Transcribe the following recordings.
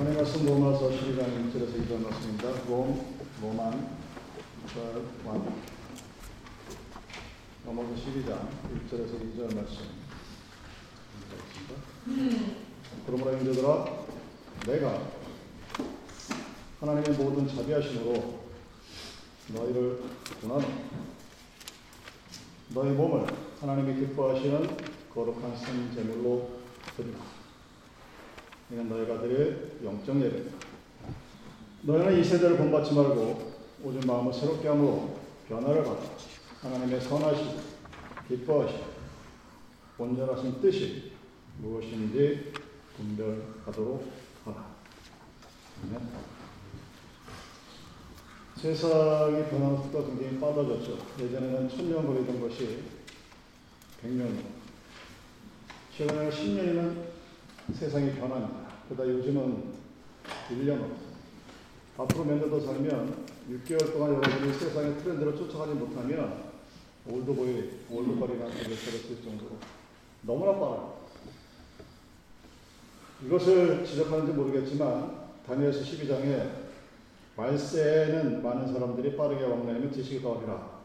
하나님 말씀 로마서 12장 1절에서 2절 말씀입니다. 롬, 로만, 원. 로마서 12장 1절에서 2절 말씀. 그러므로 형제들아 내가 하나님의 모든 자비하심으로 너희를 구하노 너희 몸을 하나님이 기뻐하시는 거룩한 선 제물로 드리라. 이는 너희가 드릴 영적 예배다. 너희는 이 세대를 본받지 말고 오직 마음을 새롭게 함으로 변화를 받아 하나님의 선하시고 기뻐하시고 온전하신 뜻이 무엇인지 분별하도록 하라. 아멘. 세상이 변하는 속도가 굉장히 빨라졌죠. 예전에는 천년 걸리던 것이 100년, 최근에는 10년이면 세상이 변합니다. 그러다 요즘은 1년 앞으로 몇 년 더 살면 6개월 동안 여러분이 세상의 트렌드를 쫓아가지 못하면 올드보이, 그렇게 쓸 정도로 너무나 빠르다. 이것을 지적하는지 모르겠지만 다니엘서 12장에 말세는 많은 사람들이 빠르게 왕래하면 지식이 더하리라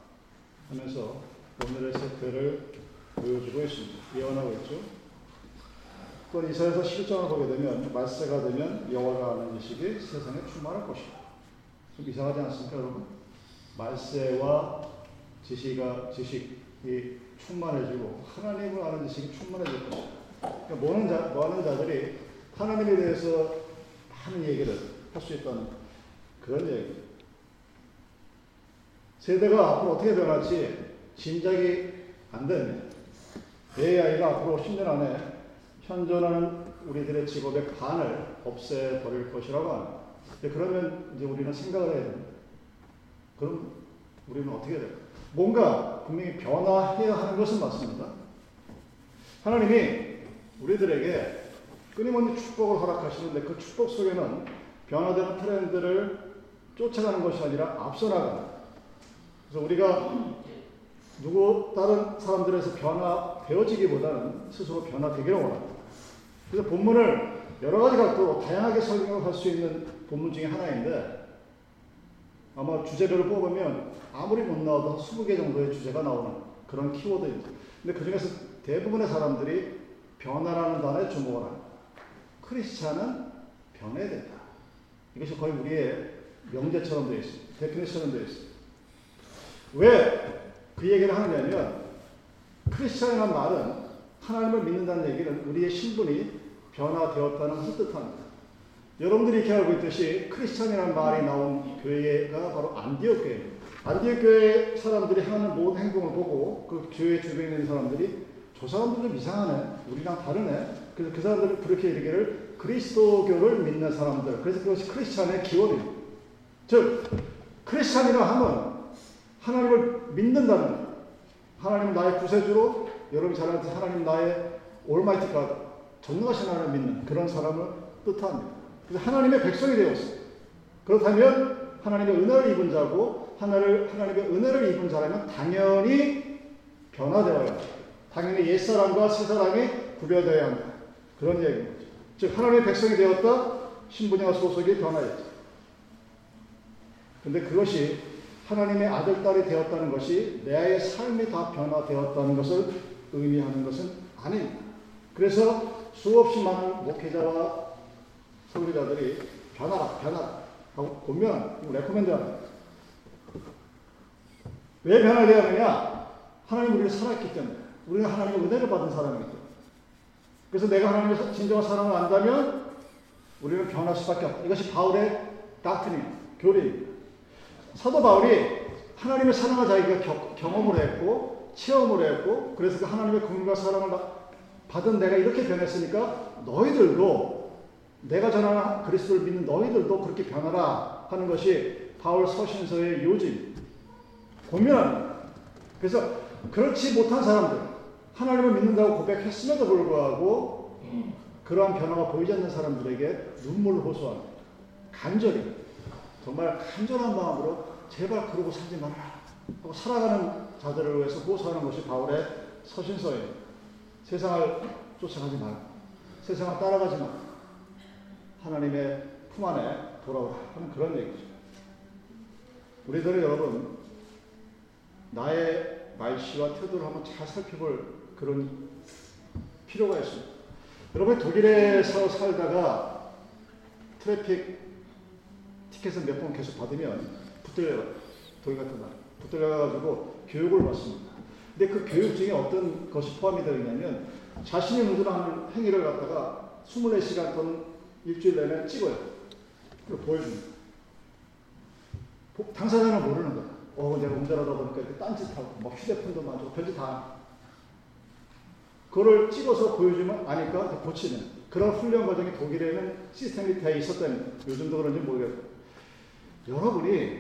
하면서 오늘의 세태를 보여주고 있습니다. 예언하고 있죠. 또 이사에서 실정을 보게 되면 말세가 되면 여호와가 아는 지식이 세상에 충만할 것이다. 좀 이상하지 않습니까, 여러분? 말세와 지식이, 지식이 충만해지고 하나님을 아는 지식이 충만해질 것이다. 그러니까 모는 자, 많은 자들이 하나님에 대해서 많은 얘기를 할 수 있다는 그런 얘기. 세대가 앞으로 어떻게 변할지 짐작이 안 됩니다. AI가 앞으로 10년 안에 현존하는 우리들의 직업의 반을 없애버릴 것이라고 합니다. 그러면 이제 우리는 생각을 해야 됩니다. 그럼 우리는 어떻게 될까? 뭔가 분명히 변화해야 하는 것은 맞습니다. 하나님이 우리들에게 끊임없는 축복을 허락하시는데 그 축복 속에는 변화되는 트렌드를 쫓아가는 것이 아니라 앞서 나가는. 그래서 우리가 누구 다른 사람들에서 변화되어지기보다는 스스로 변화되기를 원합니다. 그래서 본문을 여러 가지 각도로 다양하게 설명할 수 있는 본문 중에 하나인데 아마 주제별로 뽑으면 아무리 못 나와도 20개 정도의 주제가 나오는 그런 키워드입니다. 근데 그 중에서 대부분의 사람들이 변화라는 단어에 주목을 합니다. 크리스찬은 변해야 된다. 이것이 거의 우리의 명제처럼 되어 있습니다. 데피니션은 되어 있습니다. 왜 그 얘기를 하느냐면 크리스찬이라는 말은 하나님을 믿는다는 얘기는 우리의 신분이 변화되었다는 것을 뜻합니다. 여러분들이 이렇게 알고 있듯이 크리스찬이라는 말이 나온 교회가 바로 안디옥 교회입니다. 안디옥 교회 사람들이 하는 모든 행동을 보고 그 교회 주변에 있는 사람들이 저 사람들 좀 이상하네. 우리랑 다르네. 그래서 그 사람들은 그렇게 얘기를 그리스도교를 믿는 사람들. 그래서 그것이 크리스찬의 기원입니다. 즉, 크리스찬이라 하면 하나님을 믿는다는. 하나님 나의 구세주로 여러분이 잘 아는 하나님 나의 올마이티 가 전능하신 하나님을 믿는 그런 사람을 뜻합니다. 그래서 하나님의 백성이 되었어요. 그렇다면 하나님의 은혜를 입은 자고 하나를, 하나님의 은혜를 입은 자라면 당연히 변화되어야 합니다. 당연히 옛사람과 새사람이 구별되어야 한다. 그런 얘기입니다. 즉 하나님의 백성이 되었다. 신분과 소속이 변화했죠. 근데 그것이 하나님의 아들, 딸이 되었다는 것이 내 삶이 다 변화되었다는 것을 의미하는 것은 아닙니다. 그래서 수없이 많은 목회자와 설교자들이 변화하라, 변화하라 하고 권면, recommend 하는 왜 변화되어야 하느냐? 하나님 우리를 사랑하기 때문에. 우리는 하나님의 은혜를 받은 사람이기 때문에. 그래서 내가 하나님의 진정한 사랑을 안다면 우리는 변할 수밖에 없다. 이것이 바울의 닥트린, 교리입니다. 사도 바울이 하나님의 사랑을 자기가 겨, 경험을 했고 체험을 했고 그래서 그 하나님의 긍휼과 사랑을 받은 내가 이렇게 변했으니까 너희들도 내가 전하는 그리스도를 믿는 너희들도 그렇게 변하라 하는 것이 바울 서신서의 요지입니다. 보면 그래서 그렇지 못한 사람들 하나님을 믿는다고 고백했음에도 불구하고 그러한 변화가 보이지 않는 사람들에게 눈물을 호소합니다. 간절히 정말 간절한 마음으로 제발 그러고 살지 말아라 하고 살아가는 자들을 위해서 호소하는 것이 바울의 서신서예요. 세상을 쫓아가지 말고 세상을 따라가지 말고 하나님의 품 안에 돌아오라 하는 그런 얘기죠. 우리들은 여러분 나의 말씨와 태도를 한번 잘 살펴볼 그런 필요가 있습니다. 여러분 독일에서 살다가 트래픽 티켓을 몇 번 계속 받으면 붙들려 독일 같은 나라 붙들려가지고 교육을 받습니다. 근데 그 교육 중에 어떤 것이 포함이 되어 있냐면 자신이 운전하는 행위를 갖다가 24시간 또는 일주일 내내 찍어요. 그리고 보여줍니다. 당사자는 모르는 거야. 어, 내가 운전하다 보니까 이렇게 딴짓하고, 막 휴대폰도 만지고, 별짓 다. 그거를 찍어서 보여주면 아니까 고치는 그런 훈련 과정이 독일에는 시스템이 되어 있었다는 요즘도 그런지 모르겠어요. 여러분이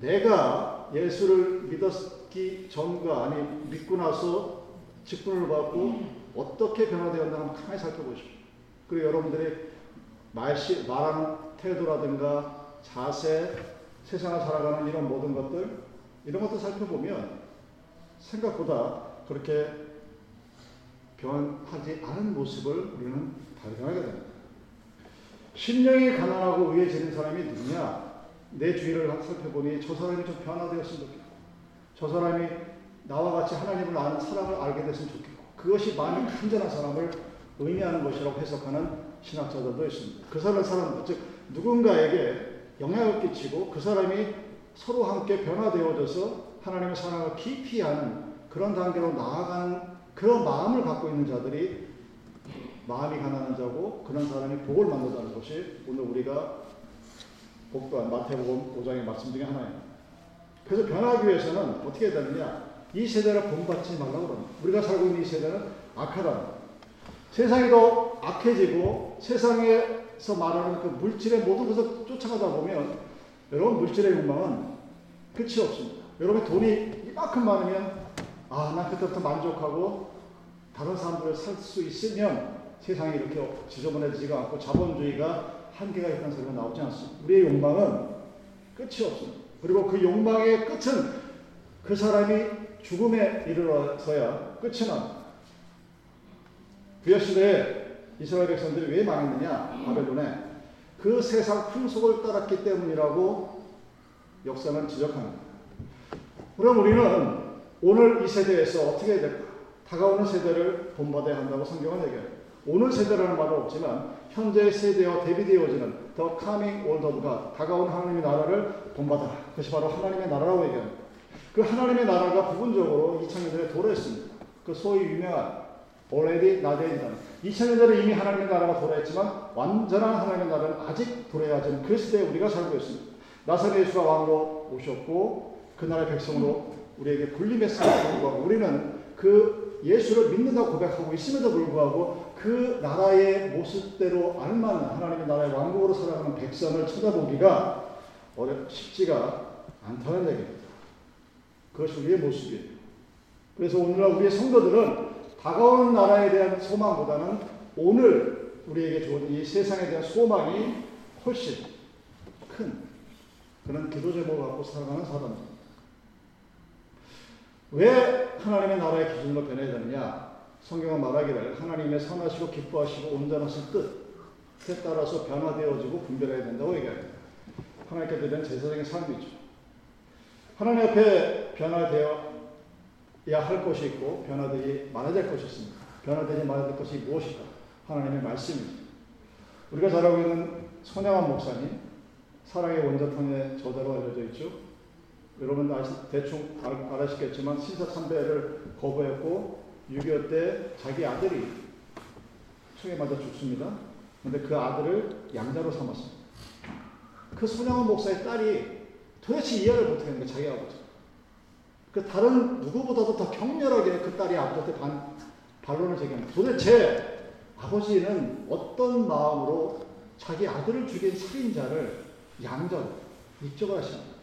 내가 예수를 믿었 기 전과 아니 믿고 나서 직분을 받고 어떻게 변화되었나 한번 가만히 살펴보십시오. 그리고 여러분들의 말시, 말하는 태도라든가 자세, 세상을 살아가는 이런 모든 것들 이런 것들 살펴보면 생각보다 그렇게 변하지 않은 모습을 우리는 발견하게 됩니다. 심령이 가난하고 의해지는 사람이 누구냐? 내 주위를 살펴보니 저 사람이 좀 변화되었으면 좋겠고 저 사람이 나와 같이 하나님을 아는 사랑을 알게 됐으면 좋겠고 그것이 마음이 간절한 사람을 의미하는 것이라고 해석하는 신학자들도 있습니다. 그 사람 사람들 즉 누군가에게 영향을 끼치고 그 사람이 서로 함께 변화되어져서 하나님의 사랑을 깊이 하는 그런 단계로 나아가는 그런 마음을 갖고 있는 자들이 마음이 가난한 자고 그런 사람이 복을 만든다는 것이 오늘 우리가 복도한 마태복음 5장의 말씀 중에 하나입니다. 그래서 변하기 위해서는 어떻게 해야 되느냐? 이 세대를 본받지 말라고 그럽니다. 우리가 살고 있는 이 세대는 악하다. 세상이 더 악해지고 세상에서 말하는 그 물질의 모든 것을 쫓아가다 보면 여러분 물질의 욕망은 끝이 없습니다. 여러분 돈이 이만큼 많으면 아, 나 그때부터 만족하고 다른 사람들을 살 수 있으면 세상이 이렇게 지저분해지지가 않고 자본주의가 한계가 있다는 소리가 나오지 않습니다. 우리의 욕망은 끝이 없습니다. 그리고 그 욕망의 끝은 그 사람이 죽음에 이르러서야 끝이 납니다. 구약 시대에 이스라엘 백성들이 왜 망했느냐? 바벨론에 그 세상 풍속을 따랐기 때문이라고 역사는 지적합니다. 그럼 우리는 오늘 이 세대에서 어떻게 될까? 다가오는 세대를 본받아야 한다고 성경은 얘기해요. 오늘 세대라는 말은 없지만 현재 세대와 대비되어지는 더 of God, 다가온 하나님의 나라를 본받아라. 그것이 바로 하나님의 나라라고 얘기합니다. 그 하나님의 나라가 부분적으로 2000년 전에 도래했습니다. 그 소위 유명한 already not yet 2000년 전에 이미 하나님의 나라가 도래했지만 완전한 하나님의 나라는 아직 도래하지 않은 그 시대에 우리가 살고 있습니다. 나사렛 예수가 왕으로 오셨고 그 나라의 백성으로 우리에게 군림했음에도 불구하고 우리는 그 예수를 믿는다고 고백하고 있음에도 불구하고 그 나라의 모습대로 알만한 하나님의 나라의 왕국으로 살아가는 백성을 쳐다보기가 어렵, 쉽지가 않다는 얘기입니다. 그것이 우리의 모습이에요. 그래서 오늘날 우리의 성도들은 다가오는 나라에 대한 소망보다는 오늘 우리에게 주어진 이 세상에 대한 소망이 훨씬 큰 그런 기도 제목을 갖고 살아가는 사람입니다. 왜 하나님의 나라의 기준으로 변해야 되느냐? 성경은 말하기를 하나님의 선하시고 기뻐하시고 온전하신 뜻에 따라서 변화되어지고 분별해야 된다고 얘기합니다. 하나님께 드리는 제사장의 삶이죠. 하나님 앞에 변화되어 야 할 것이 있고 변화되지 말아야 될 것이 있습니다. 변화되지 말아야 될 것이 무엇일까? 하나님의 말씀입니다. 우리가 잘 알고 있는 손양환 목사님, 사랑의 원자탄의 저자로 알려져 있죠. 여러분 아시, 대충 알, 아시겠지만 신사참배를 거부했고 6.25 때 자기 아들이 총에 맞아 죽습니다. 근데 그 아들을 양자로 삼았습니다. 그 손양원 목사의 딸이 도대체 이해를 못하는 거 자기 아버지. 그 다른 누구보다도 더 격렬하게 그 딸이 아버지한테 반, 반론을 제기합니다. 도대체 아버지는 어떤 마음으로 자기 아들을 죽인 살인자를 양전, 입적을 하십니까?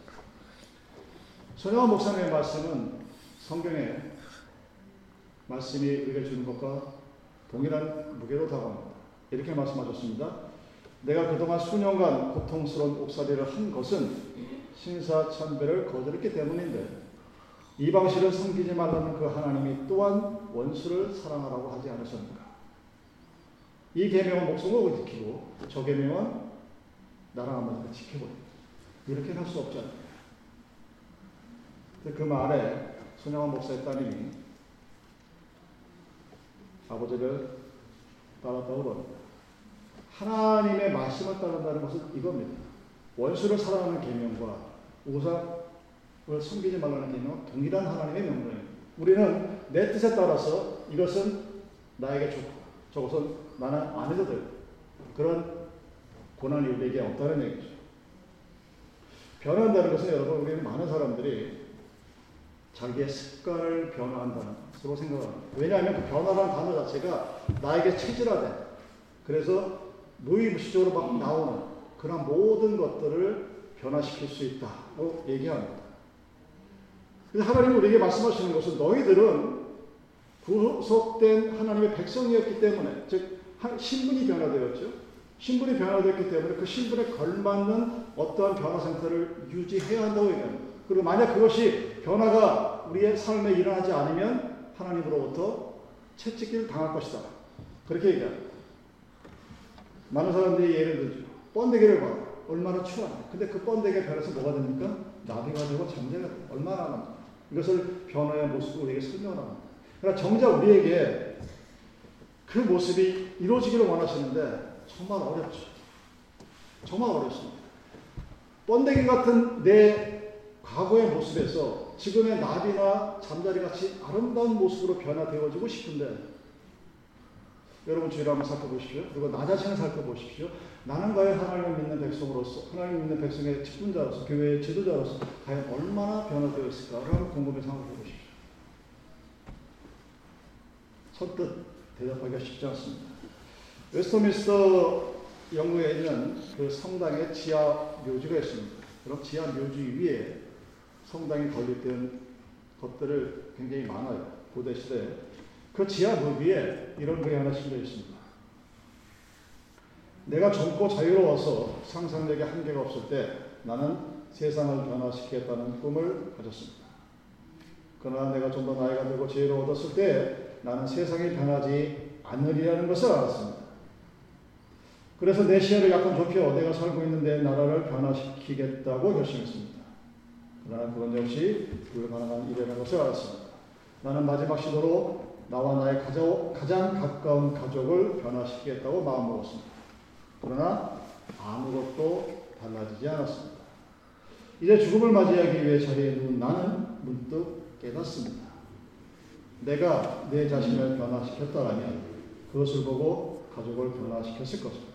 손영환 목사님의 말씀은 성경의 말씀이 우리가 주는 것과 동일한 무게로 다가옵니다. 이렇게 말씀하셨습니다. 내가 그동안 수년간 고통스러운 옥살이를 한 것은 신사참배를 거절했기 때문인데 이방신을 섬기지 말라는 그 하나님이 또한 원수를 사랑하라고 하지 않으셨는가? 이 계명은 목숨을 지키고 저 계명은 나랑 한번 지켜버려. 이렇게 할 수 없잖아요. 그 말에 손영환 목사의 따님이 아버지를 따랐다고 그럽니다. 하나님의 말씀을 따른다는 것은 이겁니다. 원수를 사랑하는 계명과 우상을 숨기지 말라는 계명은 동일한 하나님의 명령입니다. 우리는 내 뜻에 따라서 이것은 나에게 좋고 저것은 나는 안 해도 되고 그런 고난이 우리에게 없다는 얘기죠. 변한다는 것은 여러분 우리는 많은 사람들이 자기의 습관을 변화한다는 것으로 생각합니다. 왜냐하면 그 변화라는 단어 자체가 나에게 체질화돼. 그래서 무의식적으로 막 나오는 그런 모든 것들을 변화시킬 수 있다고 얘기합니다. 그래서 하나님이 우리에게 말씀하시는 것은 너희들은 구속된 하나님의 백성이었기 때문에 즉 신분이 변화되었죠. 신분이 변화됐기 때문에 그 신분에 걸맞는 어떠한 변화 상태를 유지해야 한다고 얘기합니다. 그리고 만약 그것이 변화가 우리의 삶에 일어나지 않으면 하나님으로부터 채찍기를 당할 것이다. 그렇게 얘기합니다. 많은 사람들이 예를 들죠. 번데기를 봐. 얼마나 추한데. 근데 그 번데기가 변해서 뭐가 됩니까? 나비가 되고 잠재가 돼. 얼마나 합니까? 이것을 변화의 모습을 우리에게 설명합니다. 그러나 정작 우리에게 그 모습이 이루어지기를 원하시는데 정말 어렵죠. 정말 어렵습니다. 번데기 같은 내 과거의 모습에서 지금의 나비나 잠자리 같이 아름다운 모습으로 변화되어지고 싶은데 여러분 주의를 한번 살펴보십시오. 그리고 나 자신을 살펴보십시오. 나는 과연 하나님을 믿는 백성으로서 하나님 믿는 백성의 직분자로서 교회의 지도자로서 과연 얼마나 변화되어 있을까를 궁금해 생각해 보십시오. 선뜻 대답하기가 쉽지 않습니다. 웨스터민스터 영국에 있는 그 성당의 지하 묘지가 있습니다. 그럼 지하 묘지 위에 성당이 건립된 것들을 굉장히 많아요. 고대 시대에. 그 지하 묘지에 이런 글이 하나 실려 있습니다. 내가 젊고 자유로워서 상상력에 한계가 없을 때 나는 세상을 변화시키겠다는 꿈을 가졌습니다. 그러나 내가 좀 더 나이가 들고 지혜로워졌을 때 나는 세상이 변하지 않으리라는 것을 알았습니다. 그래서 내 시야를 약간 좁혀 내가 살고 있는 내 나라를 변화시키겠다고 결심했습니다. 그러나 그건 역시 불가능한 일이라는 것을 알았습니다. 나는 마지막 시도로 나와 나의 가장, 가장 가까운 가족을 변화시키겠다고 마음먹었습니다. 그러나 아무것도 달라지지 않았습니다. 이제 죽음을 맞이하기 위해 자리에 누운 나는 문득 깨닫습니다. 내가 내 자신을 변화시켰다라면 그것을 보고 가족을 변화시켰을 것입니다.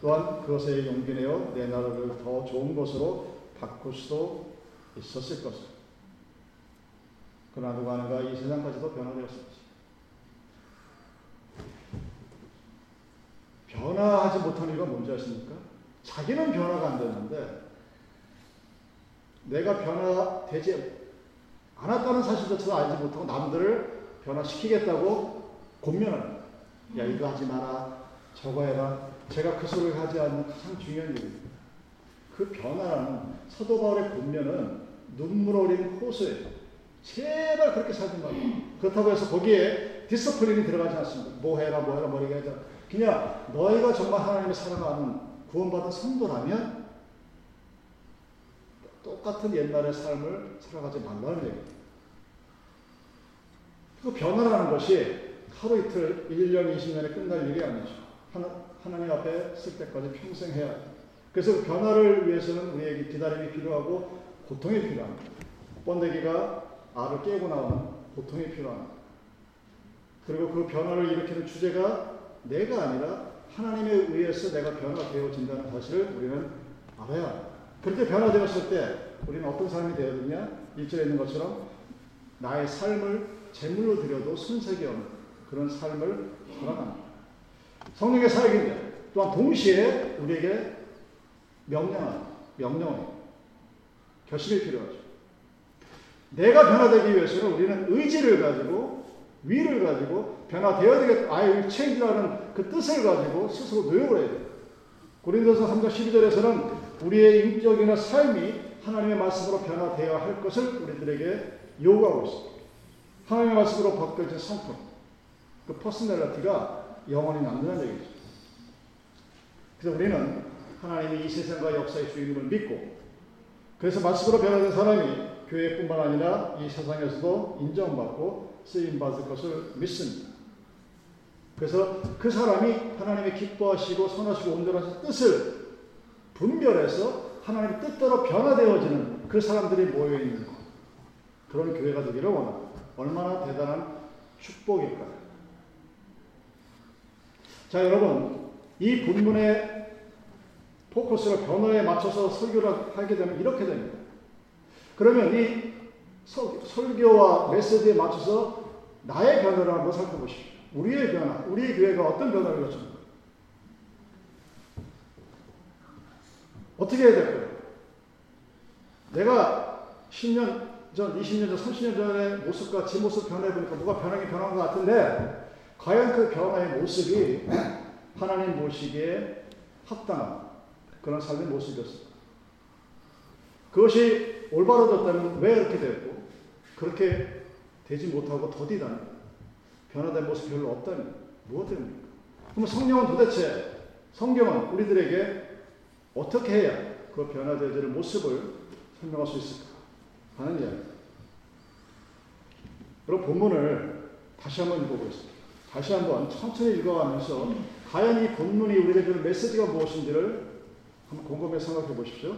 또한 그것에 용기 내어 내 나라를 더 좋은 곳으로 바꿀 수도 있었을 것입니다. 그러나 누가 하는가 이 세상까지도 변화되었습니다. 변화하지 못한 이유가 뭔지 아십니까? 자기는 변화가 안 되는데 내가 변화되지 않았다는 사실조차도 알지 못하고 남들을 변화시키겠다고 곤면합니다. 야 이거 하지 마라 저거 해라 제가 그 소리를 하지 않는 가장 중요한 일입니다. 그 변화하라는 사도 바울의 권면은 눈물 어린 호소예요. 제발 그렇게 살지 말고. 그렇다고 해서 거기에 discipline이 들어가지 않습니다. 뭐 해라, 뭐 해라, 뭐 이렇게 하자. 그냥 너희가 정말 하나님을 사랑하는 구원받은 성도라면 똑같은 옛날의 삶을 살아가지 말라는 얘기입니다. 그 변화라는 것이 하루 이틀, 1년, 20년에 끝날 일이 아니죠. 하나, 하나님 앞에 쓸 때까지 평생 해야 돼. 그래서 그 변화를 위해서는 우리에게 기다림이 필요하고 고통이 필요합니다. 번데기가 알을 깨고 나오는 고통이 필요합니다. 그리고 그 변화를 일으키는 주제가 내가 아니라 하나님에 의해서 내가 변화되어진다는 사실을 우리는 알아야. 그렇게 변화되었을 때 우리는 어떤 삶이 되어야 되냐? 1절에 있는 것처럼 나의 삶을 제물로 드려도 손색이 없는 그런 삶을 살아갑니다. 성령의 사역인데 또한 동시에 우리에게 명령하는 명령이 결심이 필요하죠. 내가 변화되기 위해서는 우리는 의지를 가지고 위를 가지고 변화되어야 되겠다. I change라는 그 뜻을 가지고 스스로 노력을 해야 돼요. 고린도서 3장 12절에서는 우리의 인격이나 삶이 하나님의 말씀으로 변화되어야 할 것을 우리들에게 요구하고 있습니다. 하나님의 말씀으로 바뀌어진 성품, 그 personality가 영원히 남는다는 얘기죠. 그래서 우리는 하나님이 이 세상과 역사의 주인임을 믿고 그래서 말씀으로 변화된 사람이 교회뿐만 아니라 이 세상에서도 인정받고 쓰임받을 것을 믿습니다. 그래서 그 사람이 하나님의 기뻐하시고 선하시고 온전하신 뜻을 분별해서 하나님의 뜻대로 변화되어지는 그 사람들이 모여 있는 것. 그런 교회가 되기를 원합니다. 얼마나 대단한 축복일까요? 자, 여러분, 이 본문의 포커스를 변화에 맞춰서 설교를 하게 되면 이렇게 됩니다. 그러면 이 설교와 메시지에 맞춰서 나의 변화를 한번 살펴보십시오. 우리의 변화, 우리의 교회가 어떤 변화를 거쳤는가? 어떻게 해야 될까요? 내가 10년 전, 20년 전, 30년 전의 모습과 제 모습 변해보니까 뭐가 변하긴 변한 것 같은데, 과연 그 변화의 모습이 하나님 모시기에 합당한 그런 삶의 모습이었을까? 그것이 올바로졌다면 왜 이렇게 됐고, 그렇게 되지 못하고 더디다니, 변화된 모습이 별로 없다니, 무엇 때문입니까? 그럼 성령은 도대체, 성경은 우리들에게 어떻게 해야 그 변화되어지는 모습을 설명할 수 있을까? 하는 이야기. 여러분, 본문을 다시 한번 읽어보겠습니다. 다시 한번 천천히 읽어가면서 과연 이 본문이 우리에게 주는 메시지가 무엇인지를 한번 곰곰이 생각해 보십시오.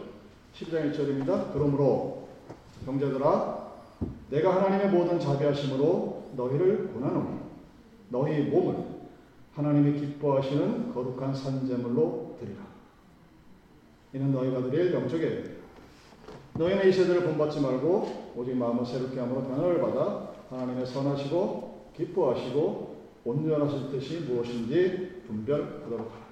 12장 1절입니다. 그러므로 형제들아 내가 하나님의 모든 자비하심으로 너희를 권하노니 너희 몸을 하나님이 기뻐하시는 거룩한 산제물로 드리라. 이는 너희가 드릴 영적의 너희는 이 세대를 본받지 말고 오직 마음을 새롭게 함으로 변화를 받아 하나님의 선하시고 기뻐하시고 온전하실 뜻이 무엇인지 분별하도록 하라.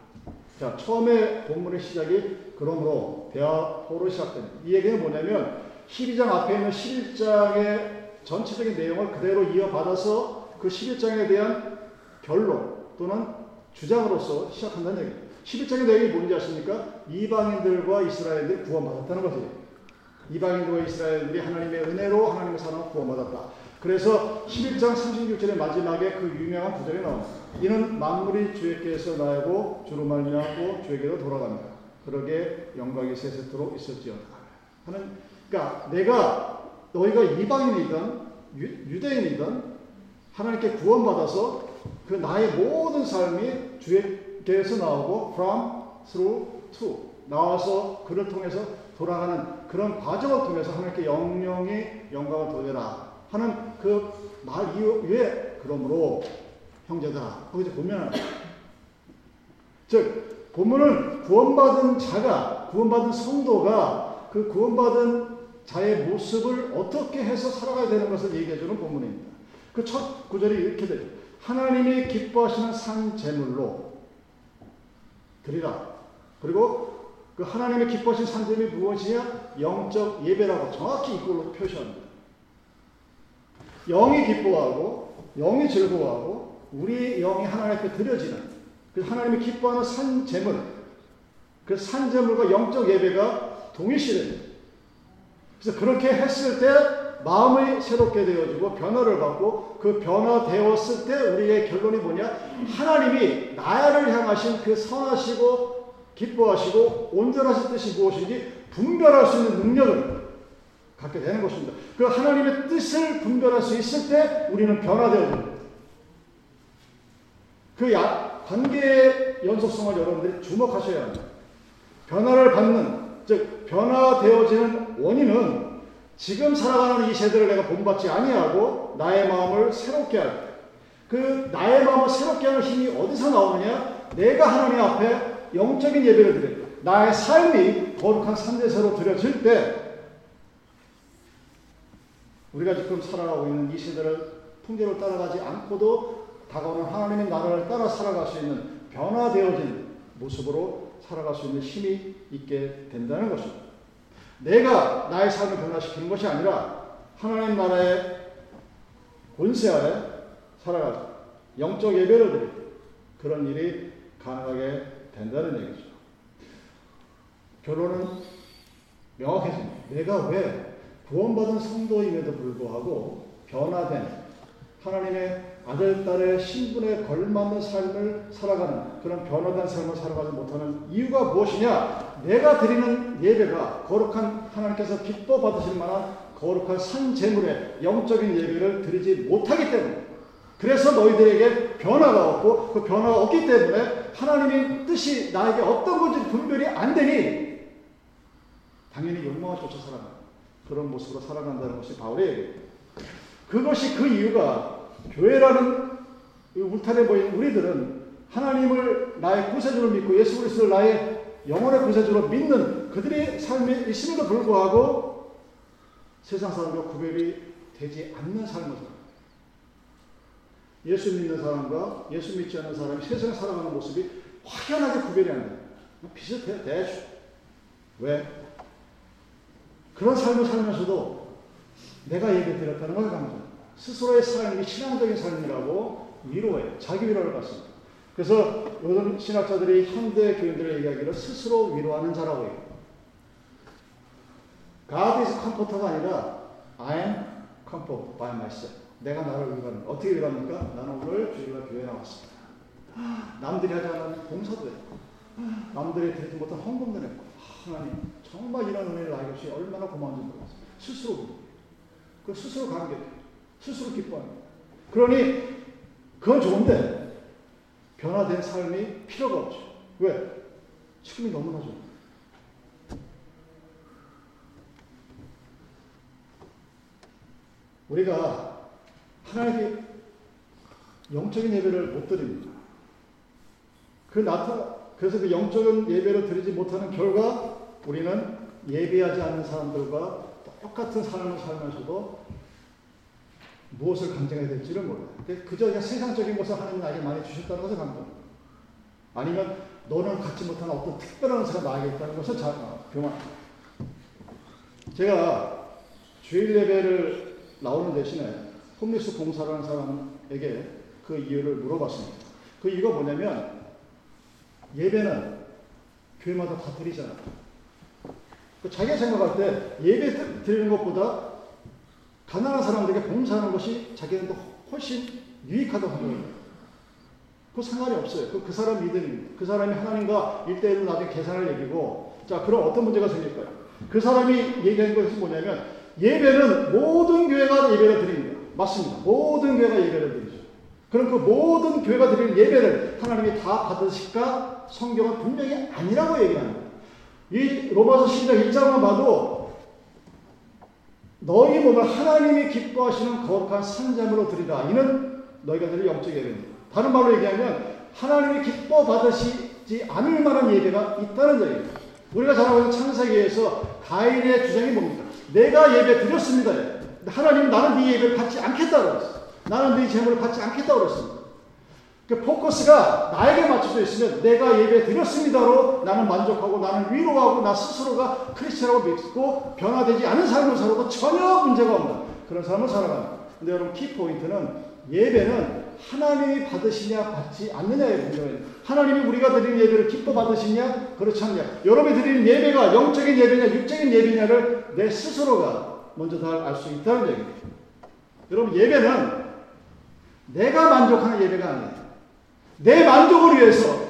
자, 처음에 본문의 시작이 그러므로 대화로 시작됩니다. 이 얘기는 뭐냐면 12장 앞에 있는 11장의 전체적인 내용을 그대로 이어받아서 그 11장에 대한 결론 또는 주장으로서 시작한다는 얘기입니다. 11장의 내용이 뭔지 아십니까? 이방인들과 이스라엘들이 구원받았다는 거죠. 이방인들과 이스라엘들이 하나님의 은혜로 하나님의 사랑을 구원받았다. 그래서 11장 36절의 마지막에 그 유명한 구절이 나옵니다. 이는 만물이 주에게서 나고 주로 말미암고 주에게로 돌아간다. 그러게 영광이 세세토록 있을지어다. 하는 그러니까 내가 너희가 이방인이든 유 대인이든 하나님께 구원받아서 그 나의 모든 삶이 주에게서 나오고 from, through, to 나와서 그를 통해서 돌아가는 그런 과정을 통해서 하나님께 영영이 영광을 돌려라 하는 그 말 이후에 그러므로 형제들아 거기서 보면 즉 본문은 구원받은 자가 구원받은 성도가 그 구원받은 자의 모습을 어떻게 해서 살아가야 되는 것을 얘기해주는 본문입니다. 그 첫 구절이 이렇게 되죠. 하나님이 기뻐하시는 산 제물로 드리라. 그리고 그 하나님의 기뻐하신 산 제물이 무엇이냐? 영적 예배라고 정확히 이걸로 표시합니다. 영이 기뻐하고 영이 즐거워하고 우리 영이 하나님 앞에 드려지는 그 하나님이 기뻐하는 산 제물 그 산 제물과 영적 예배가 동일시됩니다. 그래서 그렇게 했을 때 마음이 새롭게 되어지고 변화를 받고 그 변화되었을 때 우리의 결론이 뭐냐? 하나님이 나를 향하신 그 선하시고 기뻐하시고 온전하신 뜻이 무엇인지 분별할 수 있는 능력을 갖게 되는 것입니다. 그 하나님의 뜻을 분별할 수 있을 때 우리는 변화되어집니다. 그 야, 관계의 연속성을 여러분들이 주목하셔야 합니다. 변화를 받는, 즉, 변화되어지는 원인은 지금 살아가는 이 세대를 내가 본받지 아니하고 나의 마음을 새롭게 할 때, 그 나의 마음을 새롭게 하는 힘이 어디서 나오느냐? 내가 하나님 앞에 영적인 예배를 드릴 때, 나의 삶이 거룩한 산대세로 드려질 때, 우리가 지금 살아가고 있는 이 세대를 통제로 따라가지 않고도 다가오는 하나님의 나라를 따라 살아갈 수 있는 변화되어진 모습으로 살아갈 수 있는 힘이 있게 된다는 것입니다. 내가 나의 삶을 변화시키는 것이 아니라 하나님 나라의 권세 아래 살아가자. 영적 예배를 드리고 그런 일이 가능하게 된다는 얘기죠. 결론은 명확해집니다. 내가 왜 구원받은 성도임에도 불구하고 변화된 하나님의 아들, 딸의 신분에 걸맞는 삶을 살아가는 그런 변화된 삶을 살아가지 못하는 이유가 무엇이냐? 내가 드리는 예배가 거룩한 하나님께서 기뻐 받으실 만한 거룩한 산 제물의 영적인 예배를 드리지 못하기 때문에 그래서 너희들에게 변화가 없고 그 변화가 없기 때문에 하나님의 뜻이 나에게 어떤 건지 분별이 안 되니 당연히 욕망을 쫓아 살아가는 그런 모습으로 살아간다는 것이 얘기예요. 그것이 그 이유가 교회라는 울타리에 보인 우리들은 하나님을 나의 구세주로 믿고 예수 그리스도를 나의 영혼의 구세주로 믿는 그들의 삶이 있음에도 불구하고 세상 사람과 구별이 되지 않는 삶을 살아. 예수 믿는 사람과 예수 믿지 않는 사람이 세상에 살아가는 모습이 확연하게 구별이 안 돼. 비슷해, 대충. 왜? 그런 삶을 살면서도 내가 예배 드렸다는 걸 강조. 스스로의 삶이 신앙적인 삶이라고 위로해요. 자기 위로를 받습니다. 그래서 요즘 신학자들이 현대 교인들의 이야기를 스스로 위로하는 자라고 해요. God is comfort가 아니라 I am comfort by myself. 내가 나를 위로하는 어떻게 위로합니까? 나는 오늘 주일날 교회 나왔습니다. 남들이 하지 않은 봉사도 했고 남들이 드리지 못한 헌금도 했고 하나님 정말 이런 은혜를 나에게 주시 얼마나 고마운지 모르겠어요. 스스로 그 스스로 감격해 스스로 기뻐합니다. 그러니 그건 좋은데 변화된 삶이 필요가 없죠. 왜? 지금이 너무나 좋아. 우리가 하나님께 영적인 예배를 못 드립니다. 그 나타, 그래서 그 영적인 예배를 드리지 못하는 결과 우리는 예배하지 않는 사람들과 똑같은 삶을 살면서도 무엇을 감정해야 될지를 몰라요. 그저 그냥 세상적인 것을 하나님 나에게 많이 주셨다는 것을 감정합니다. 아니면 너는 갖지 못한 어떤 특별한 것을 나에게 있다는 것을 교만합니다. 제가 주일 예배를 나오는 대신에 홈리스 봉사라는 사람에게 그 이유를 물어봤습니다. 그 이유가 뭐냐면 예배는 교회마다 다 드리잖아요. 그 자기가 생각할 때 예배 드리는 것보다 가난한 사람들에게 봉사하는 것이 자기는 더 훨씬 유익하다고 생각해요. 그 상관이 없어요. 그, 그 사람 믿음입니다. 그 사람이 하나님과 일대일로 나중에 계산을 얘기고, 자, 그럼 어떤 문제가 생길까요? 그 사람이 얘기한 것이 뭐냐면, 예배는 모든 교회가 예배를 드립니다. 맞습니다. 모든 교회가 예배를 드리죠. 그럼 그 모든 교회가 드리는 예배를 하나님이 다 받으실까? 성경은 분명히 아니라고 얘기합니다. 이 로마서 10장 1장만 봐도 너희 몸을 하나님이 기뻐하시는 거룩한 산잠으로 드리라. 이는 너희가 드릴 영적 예배입니다. 다른 말로 얘기하면 하나님이 기뻐 받으시지 않을 만한 예배가 있다는 얘기입니다. 우리가 잘 있는 창세기에서 가인의 주장이 뭡니까? 내가 예배 드렸습니다. 하나님 나는 네 예배를 받지 않겠다 그랬어. 나는 네 제물을 받지 않겠다 그랬습니다. 그 포커스가 나에게 맞춰져 있으면 내가 예배 드렸습니다로 나는 만족하고 나는 위로하고 나 스스로가 크리스천이라고 믿고 변화되지 않은 삶을 살아도 전혀 문제가 없는 그런 삶을 살아간다. 근데 여러분 키포인트는 예배는 하나님이 받으시냐 받지 않느냐의 문제예요. 하나님이 우리가 드리는 예배를 기뻐 받으시냐 그렇지 않냐. 여러분이 드리는 예배가 영적인 예배냐 육적인 예배냐를 내 스스로가 먼저 다 알 수 있다는 얘기입니다. 여러분 예배는 내가 만족하는 예배가 아니에요. 내 만족을 위해서,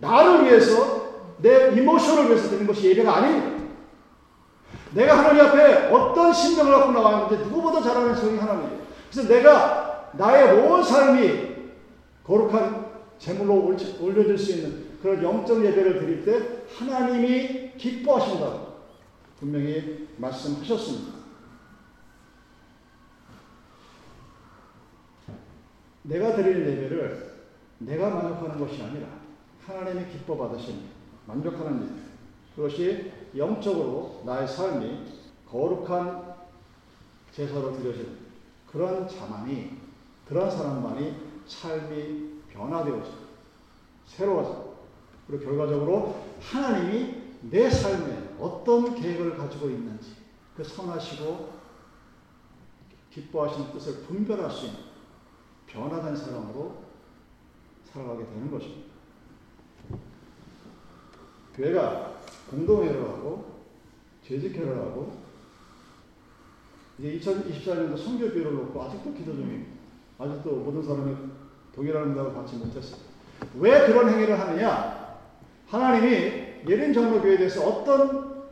나를 위해서, 내 이모션을 위해서 드리는 것이 예배가 아닙니다. 내가 하나님 앞에 어떤 심정을 갖고 나왔는데 누구보다 잘 아는 성이 하나님이에요. 그래서 내가 나의 온 삶이 거룩한 제물로 올려질 수 있는 그런 영적 예배를 드릴 때 하나님이 기뻐하신다고 분명히 말씀하셨습니다. 내가 드리는 예배를 내가 만족하는 것이 아니라 하나님이 기뻐 받으신 만족하는 일. 그것이 영적으로 나의 삶이 거룩한 제사로 드려지는 그런 자만이 그런 사람만이 삶이 변화되어져 새로워져 그리고 결과적으로 하나님이 내 삶에 어떤 계획을 가지고 있는지 그 선하시고 기뻐하시는 뜻을 분별할 수 있는 변화된 사람으로 살아가게 되는 것입니다. 교회가 공동회를 하고 재직회를 하고 이제 2024년도 성교 비를 놓고 아직도 기도 중입니다. 아직도 모든 사람이 동일한 응답을 받지 못했어요. 왜 그런 행위를 하느냐? 하나님이 예린 장로교회에 대해서 어떤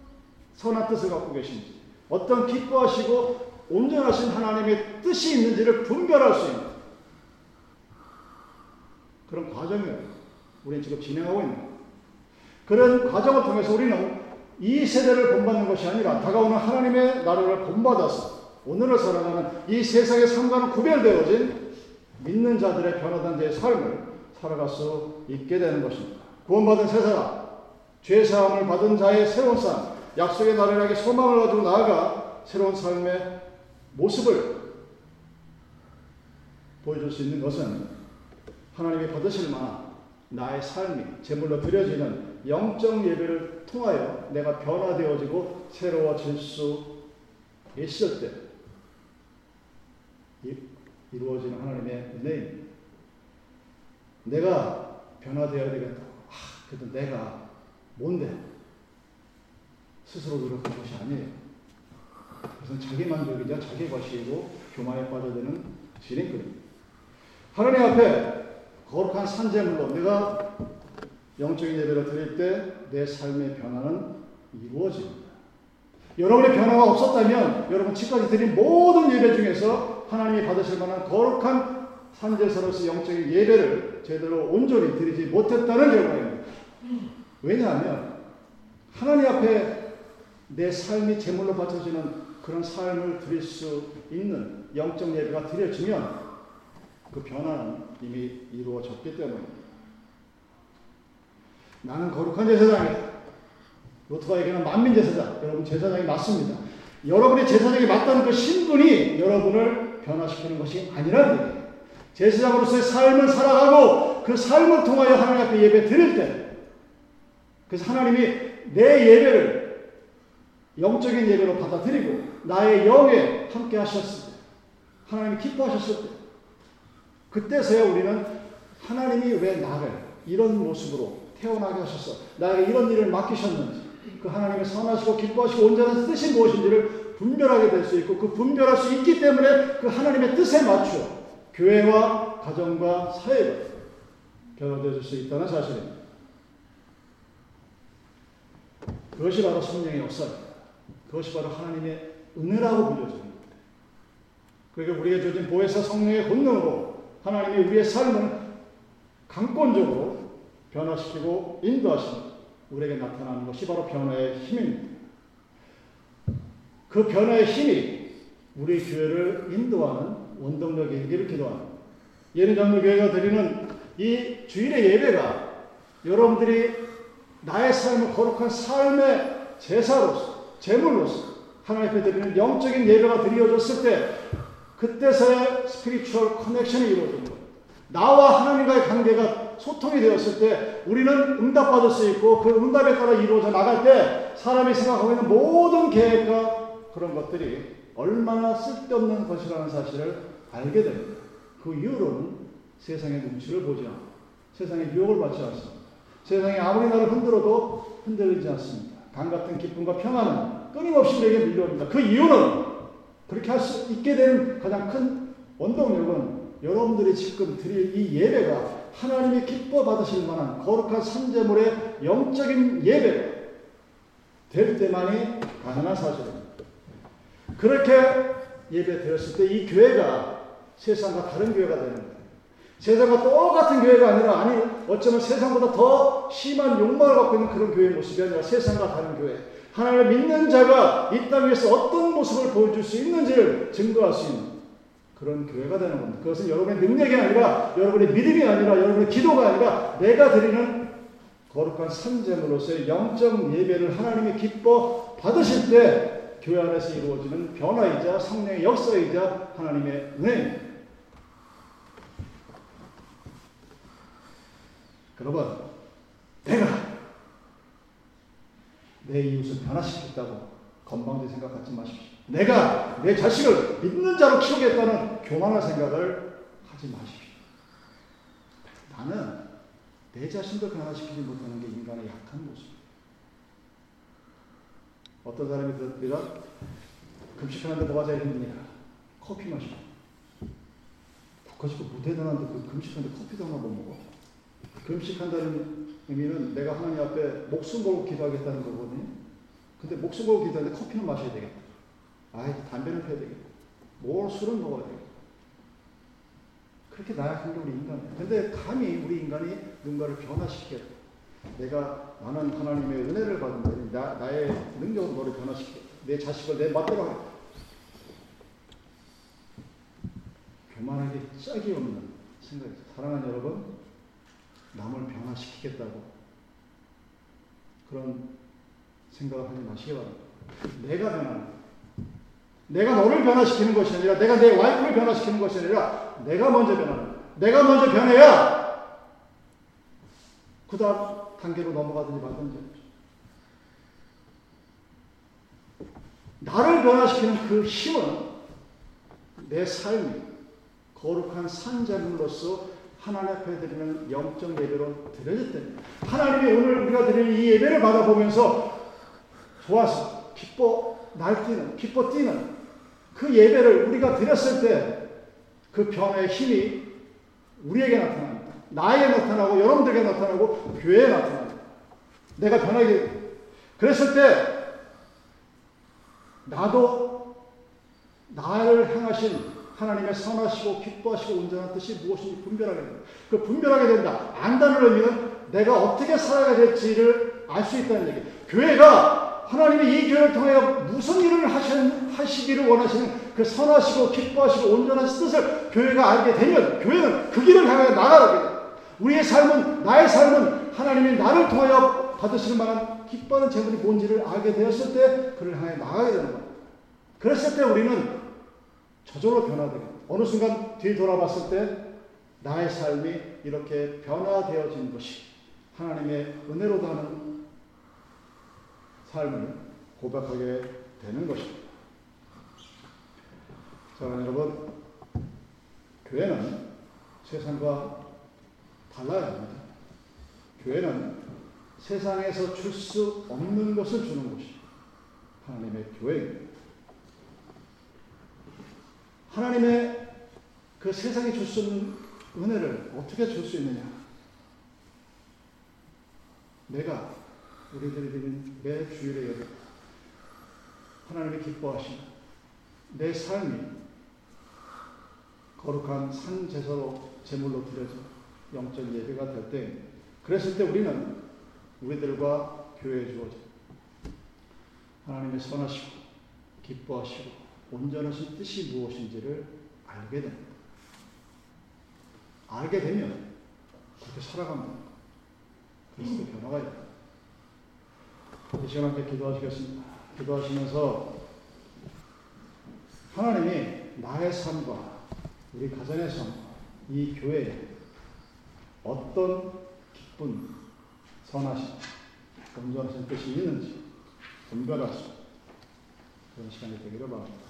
선한 뜻을 갖고 계신지, 어떤 기뻐하시고 온전하신 하나님의 뜻이 있는지를 분별할 수 있는 그런 과정이에요. 우리는 지금 진행하고 있는 그런 과정을 통해서 우리는 이 세대를 본받는 것이 아니라 다가오는 하나님의 나라를 본받아서 오늘을 살아가는 이 세상의 삶과는 구별되어진 믿는 자들의 변화된 자의 삶을 살아갈 수 있게 되는 것입니다. 구원받은 세 사람, 죄사함을 받은 자의 새로운 삶, 약속의 향해 소망을 가지고 나아가 새로운 삶의 모습을 보여줄 수 있는 것은 하나님이 받으실 만한 나의 삶이 제물로 드려지는 영적 예배를 통하여 내가 변화되어지고 새로워질 수 있을 때 이루어지는 하나님의 은혜입니다. 내가 변화되어야 되겠다. 아, 그래도 내가 뭔데? 스스로 노력한 것이 아니에요. 그것은 자기만족이자 자기 과시이고 교만에 빠져드는 진행입니다. 하나님 앞에 거룩한 산재물로 내가 영적인 예배를 드릴 때 내 삶의 변화는 이루어집니다. 여러분의 변화가 없었다면 여러분 지금까지 드린 모든 예배 중에서 하나님이 받으실 만한 거룩한 산제사로서 영적인 예배를 제대로 온전히 드리지 못했다는 결과입니다. 왜냐하면 하나님 앞에 내 삶이 제물로 바쳐지는 그런 삶을 드릴 수 있는 영적 예배가 드려지면 그 변화는 이미 이루어졌기 때문입니다. 나는 거룩한 제사장이다. 로트가에게는 만민 제사장. 여러분 제사장이 맞습니다. 여러분이 제사장이 맞다는 그 신분이 여러분을 변화시키는 것이 아니라는 얘기예요. 제사장으로서의 삶을 살아가고 그 삶을 통하여 하나님 앞에 예배 드릴 때 그래서 하나님이 내 예배를 영적인 예배로 받아들이고 나의 영에 함께 하셨을 때 하나님이 기뻐하셨을 때 그때서야 우리는 하나님이 왜 나를 이런 모습으로 태어나게 하셔서 나에게 이런 일을 맡기셨는지 그 하나님의 선하시고 기뻐하시고 온전한 뜻이 무엇인지를 분별하게 될 수 있고 그 분별할 수 있기 때문에 그 하나님의 뜻에 맞추어 교회와 가정과 사회가 변화되어질 수 있다는 사실입니다. 그것이 바로 성령의 역사입니다. 그것이 바로 하나님의 은혜라고 불려지는 겁니다. 그러니까 우리에게 주어진 보혜사 성령의 권능으로 하나님이 우리의 삶을 강권적으로 변화시키고 인도하시는 우리에게 나타나는 것이 바로 변화의 힘입니다. 그 변화의 힘이 우리 교회를 인도하는 원동력이기를 기도합니다. 예능장로교회가 드리는 이 주일의 예배가 여러분들이 나의 삶을 거룩한 삶의 제사로서, 제물로서 하나님 앞에 드리는 영적인 예배가 드려졌을 때 그때서야 spiritual connection이 이루어지는 거예요. 나와 하나님과의 관계가 소통이 되었을 때 우리는 응답받을 수 있고 그 응답에 따라 이루어져 나갈 때 사람이 생각하고 있는 모든 계획과 그런 것들이 얼마나 쓸데없는 것이라는 사실을 알게 됩니다. 그 이후로는 세상의 눈치를 보지 않고 세상의 유혹을 받지 않습니다. 세상이 아무리 나를 흔들어도 흔들리지 않습니다. 강 같은 기쁨과 평안은 끊임없이 우리에게 밀려옵니다. 그 이유는 그렇게 할 수 있게 된 가장 큰 원동력은 여러분들이 지금 드릴 이 예배가 하나님이 기뻐 받으실 만한 거룩한 산재물의 영적인 예배 될 때만이 가능한 사실입니다. 그렇게 예배 되었을 때 이 교회가 세상과 다른 교회가 되는 거예요. 세상과 똑같은 교회가 아니라 아니 어쩌면 세상보다 더 심한 욕망을 갖고 있는 그런 교회 모습이 아니라 세상과 다른 교회. 하나님을 믿는 자가 이 땅에서 어떤 모습을 보여줄 수 있는지를 증거할 수 있는 그런 교회가 되는 겁니다. 그것은 여러분의 능력이 아니라 여러분의 믿음이 아니라 여러분의 기도가 아니라 내가 드리는 거룩한 선제물로서의 영적 예배를 하나님이 기뻐 받으실 때 교회 안에서 이루어지는 변화이자 성령의 역사이자 하나님의 은혜입니다. 여러분, 내가 내 이웃을 변화시켰다고 건방지 생각하지 마십시오. 내가 내 자식을 믿는 자로 키우겠다는 교만한 생각을 하지 마십시오. 나는 내 자신도 변화시키지 못하는 게 인간의 약한 모습. 어떤 사람이 들었더라 금식하는데 뭐가 제일 힘드냐? 커피 마시고. 그 무대단한데 그 금식하는데 커피도 하나 못 먹어. 금식한다는 의미는 내가 하나님 앞에 목숨 걸고 기도하겠다는 거거든요. 근데 목숨 걸고 기도하는데 커피는 마셔야 되겠다. 아이, 담배는 펴야 되겠다. 뭘 술은 먹어야 되겠다. 그렇게 나약한 게 우리 인간이에요. 근데 감히 우리 인간이 누군가를 변화시키겠다. 내가 나는 하나님의 은혜를 받은 나, 나의 능력으로 너를 변화시키겠다. 내 자식을 내 멋대로 하겠다. 교만하게 짝이 없는 생각이죠. 사랑하는 여러분, 남을 변화시키겠다고 그런 생각을 하지 마시기 바랍니다. 내가 변하는. 내가 너를 변화시키는 것이 아니라 내가 내 와이프를 변화시키는 것이 아니라 내가 먼저 변하는. 내가 먼저 변해야 그 다음 단계로 넘어가든지 말든지 나를 변화시키는 그 힘은 내 삶이 거룩한 산자물로서 하나님 앞에 드리는 영적 예배로 드려졌답니다. 하나님이 오늘 우리가 드리는 이 예배를 받아보면서 좋아서 기뻐 날뛰는 기뻐 뛰는 그 예배를 우리가 드렸을 때 그 변화의 힘이 우리에게 나타납니다. 나에게 나타나고 여러분들에게 나타나고 교회에 나타납니다. 내가 변하게 그랬을 때 나도 나를 향하신 하나님의 선하시고 기뻐하시고 온전한 뜻이 무엇인지 분별하게 된다. 그 분별하게 된다. 안다는 의미는 내가 어떻게 살아야 될지를 알 수 있다는 얘기. 교회가 하나님이 이 교회를 통해 무슨 일을 하시기를 원하시는 그 선하시고 기뻐하시고 온전한 뜻을 교회가 알게 되면 교회는 그 길을 향해 나가게 됩니다. 우리의 삶은 나의 삶은 하나님이 나를 통하여 받으시는 만한 기뻐하는 재물이 뭔지를 알게 되었을 때 그를 향해 나가게 되는 거예요. 그랬을 때 우리는 저절로 변화되고 어느 순간 뒤 돌아봤을 때 나의 삶이 이렇게 변화되어진 것이 하나님의 은혜로 다는 삶을 고백하게 되는 것입니다. 사랑하는 여러분, 교회는 세상과 달라야 합니다. 교회는 세상에서 줄 수 없는 것을 주는 것이 하나님의 교회입니다. 하나님의 그 세상에 줄 수 없는 은혜를 어떻게 줄 수 있느냐? 내가 우리들이 드리는 매 주일의 예배 하나님이 기뻐하시는 내 삶이 거룩한 산 제사로 제물로 드려져 영적 예배가 될 때 그랬을 때 우리는 우리들과 교회에 주어져 하나님의 선하시고 기뻐하시고 온전하신 뜻이 무엇인지를 알게 됩니다. 알게 되면 그렇게 살아갑니다. 그래서 변화가 있다. 이 시간 함께 기도하시겠습니다. 기도하시면서 하나님이 나의 삶과 우리 가정의 삶, 이 교회에 어떤 기쁜, 선하신, 온전하신 뜻이 있는지 분별하시고 그런 시간이 되기를 바랍니다.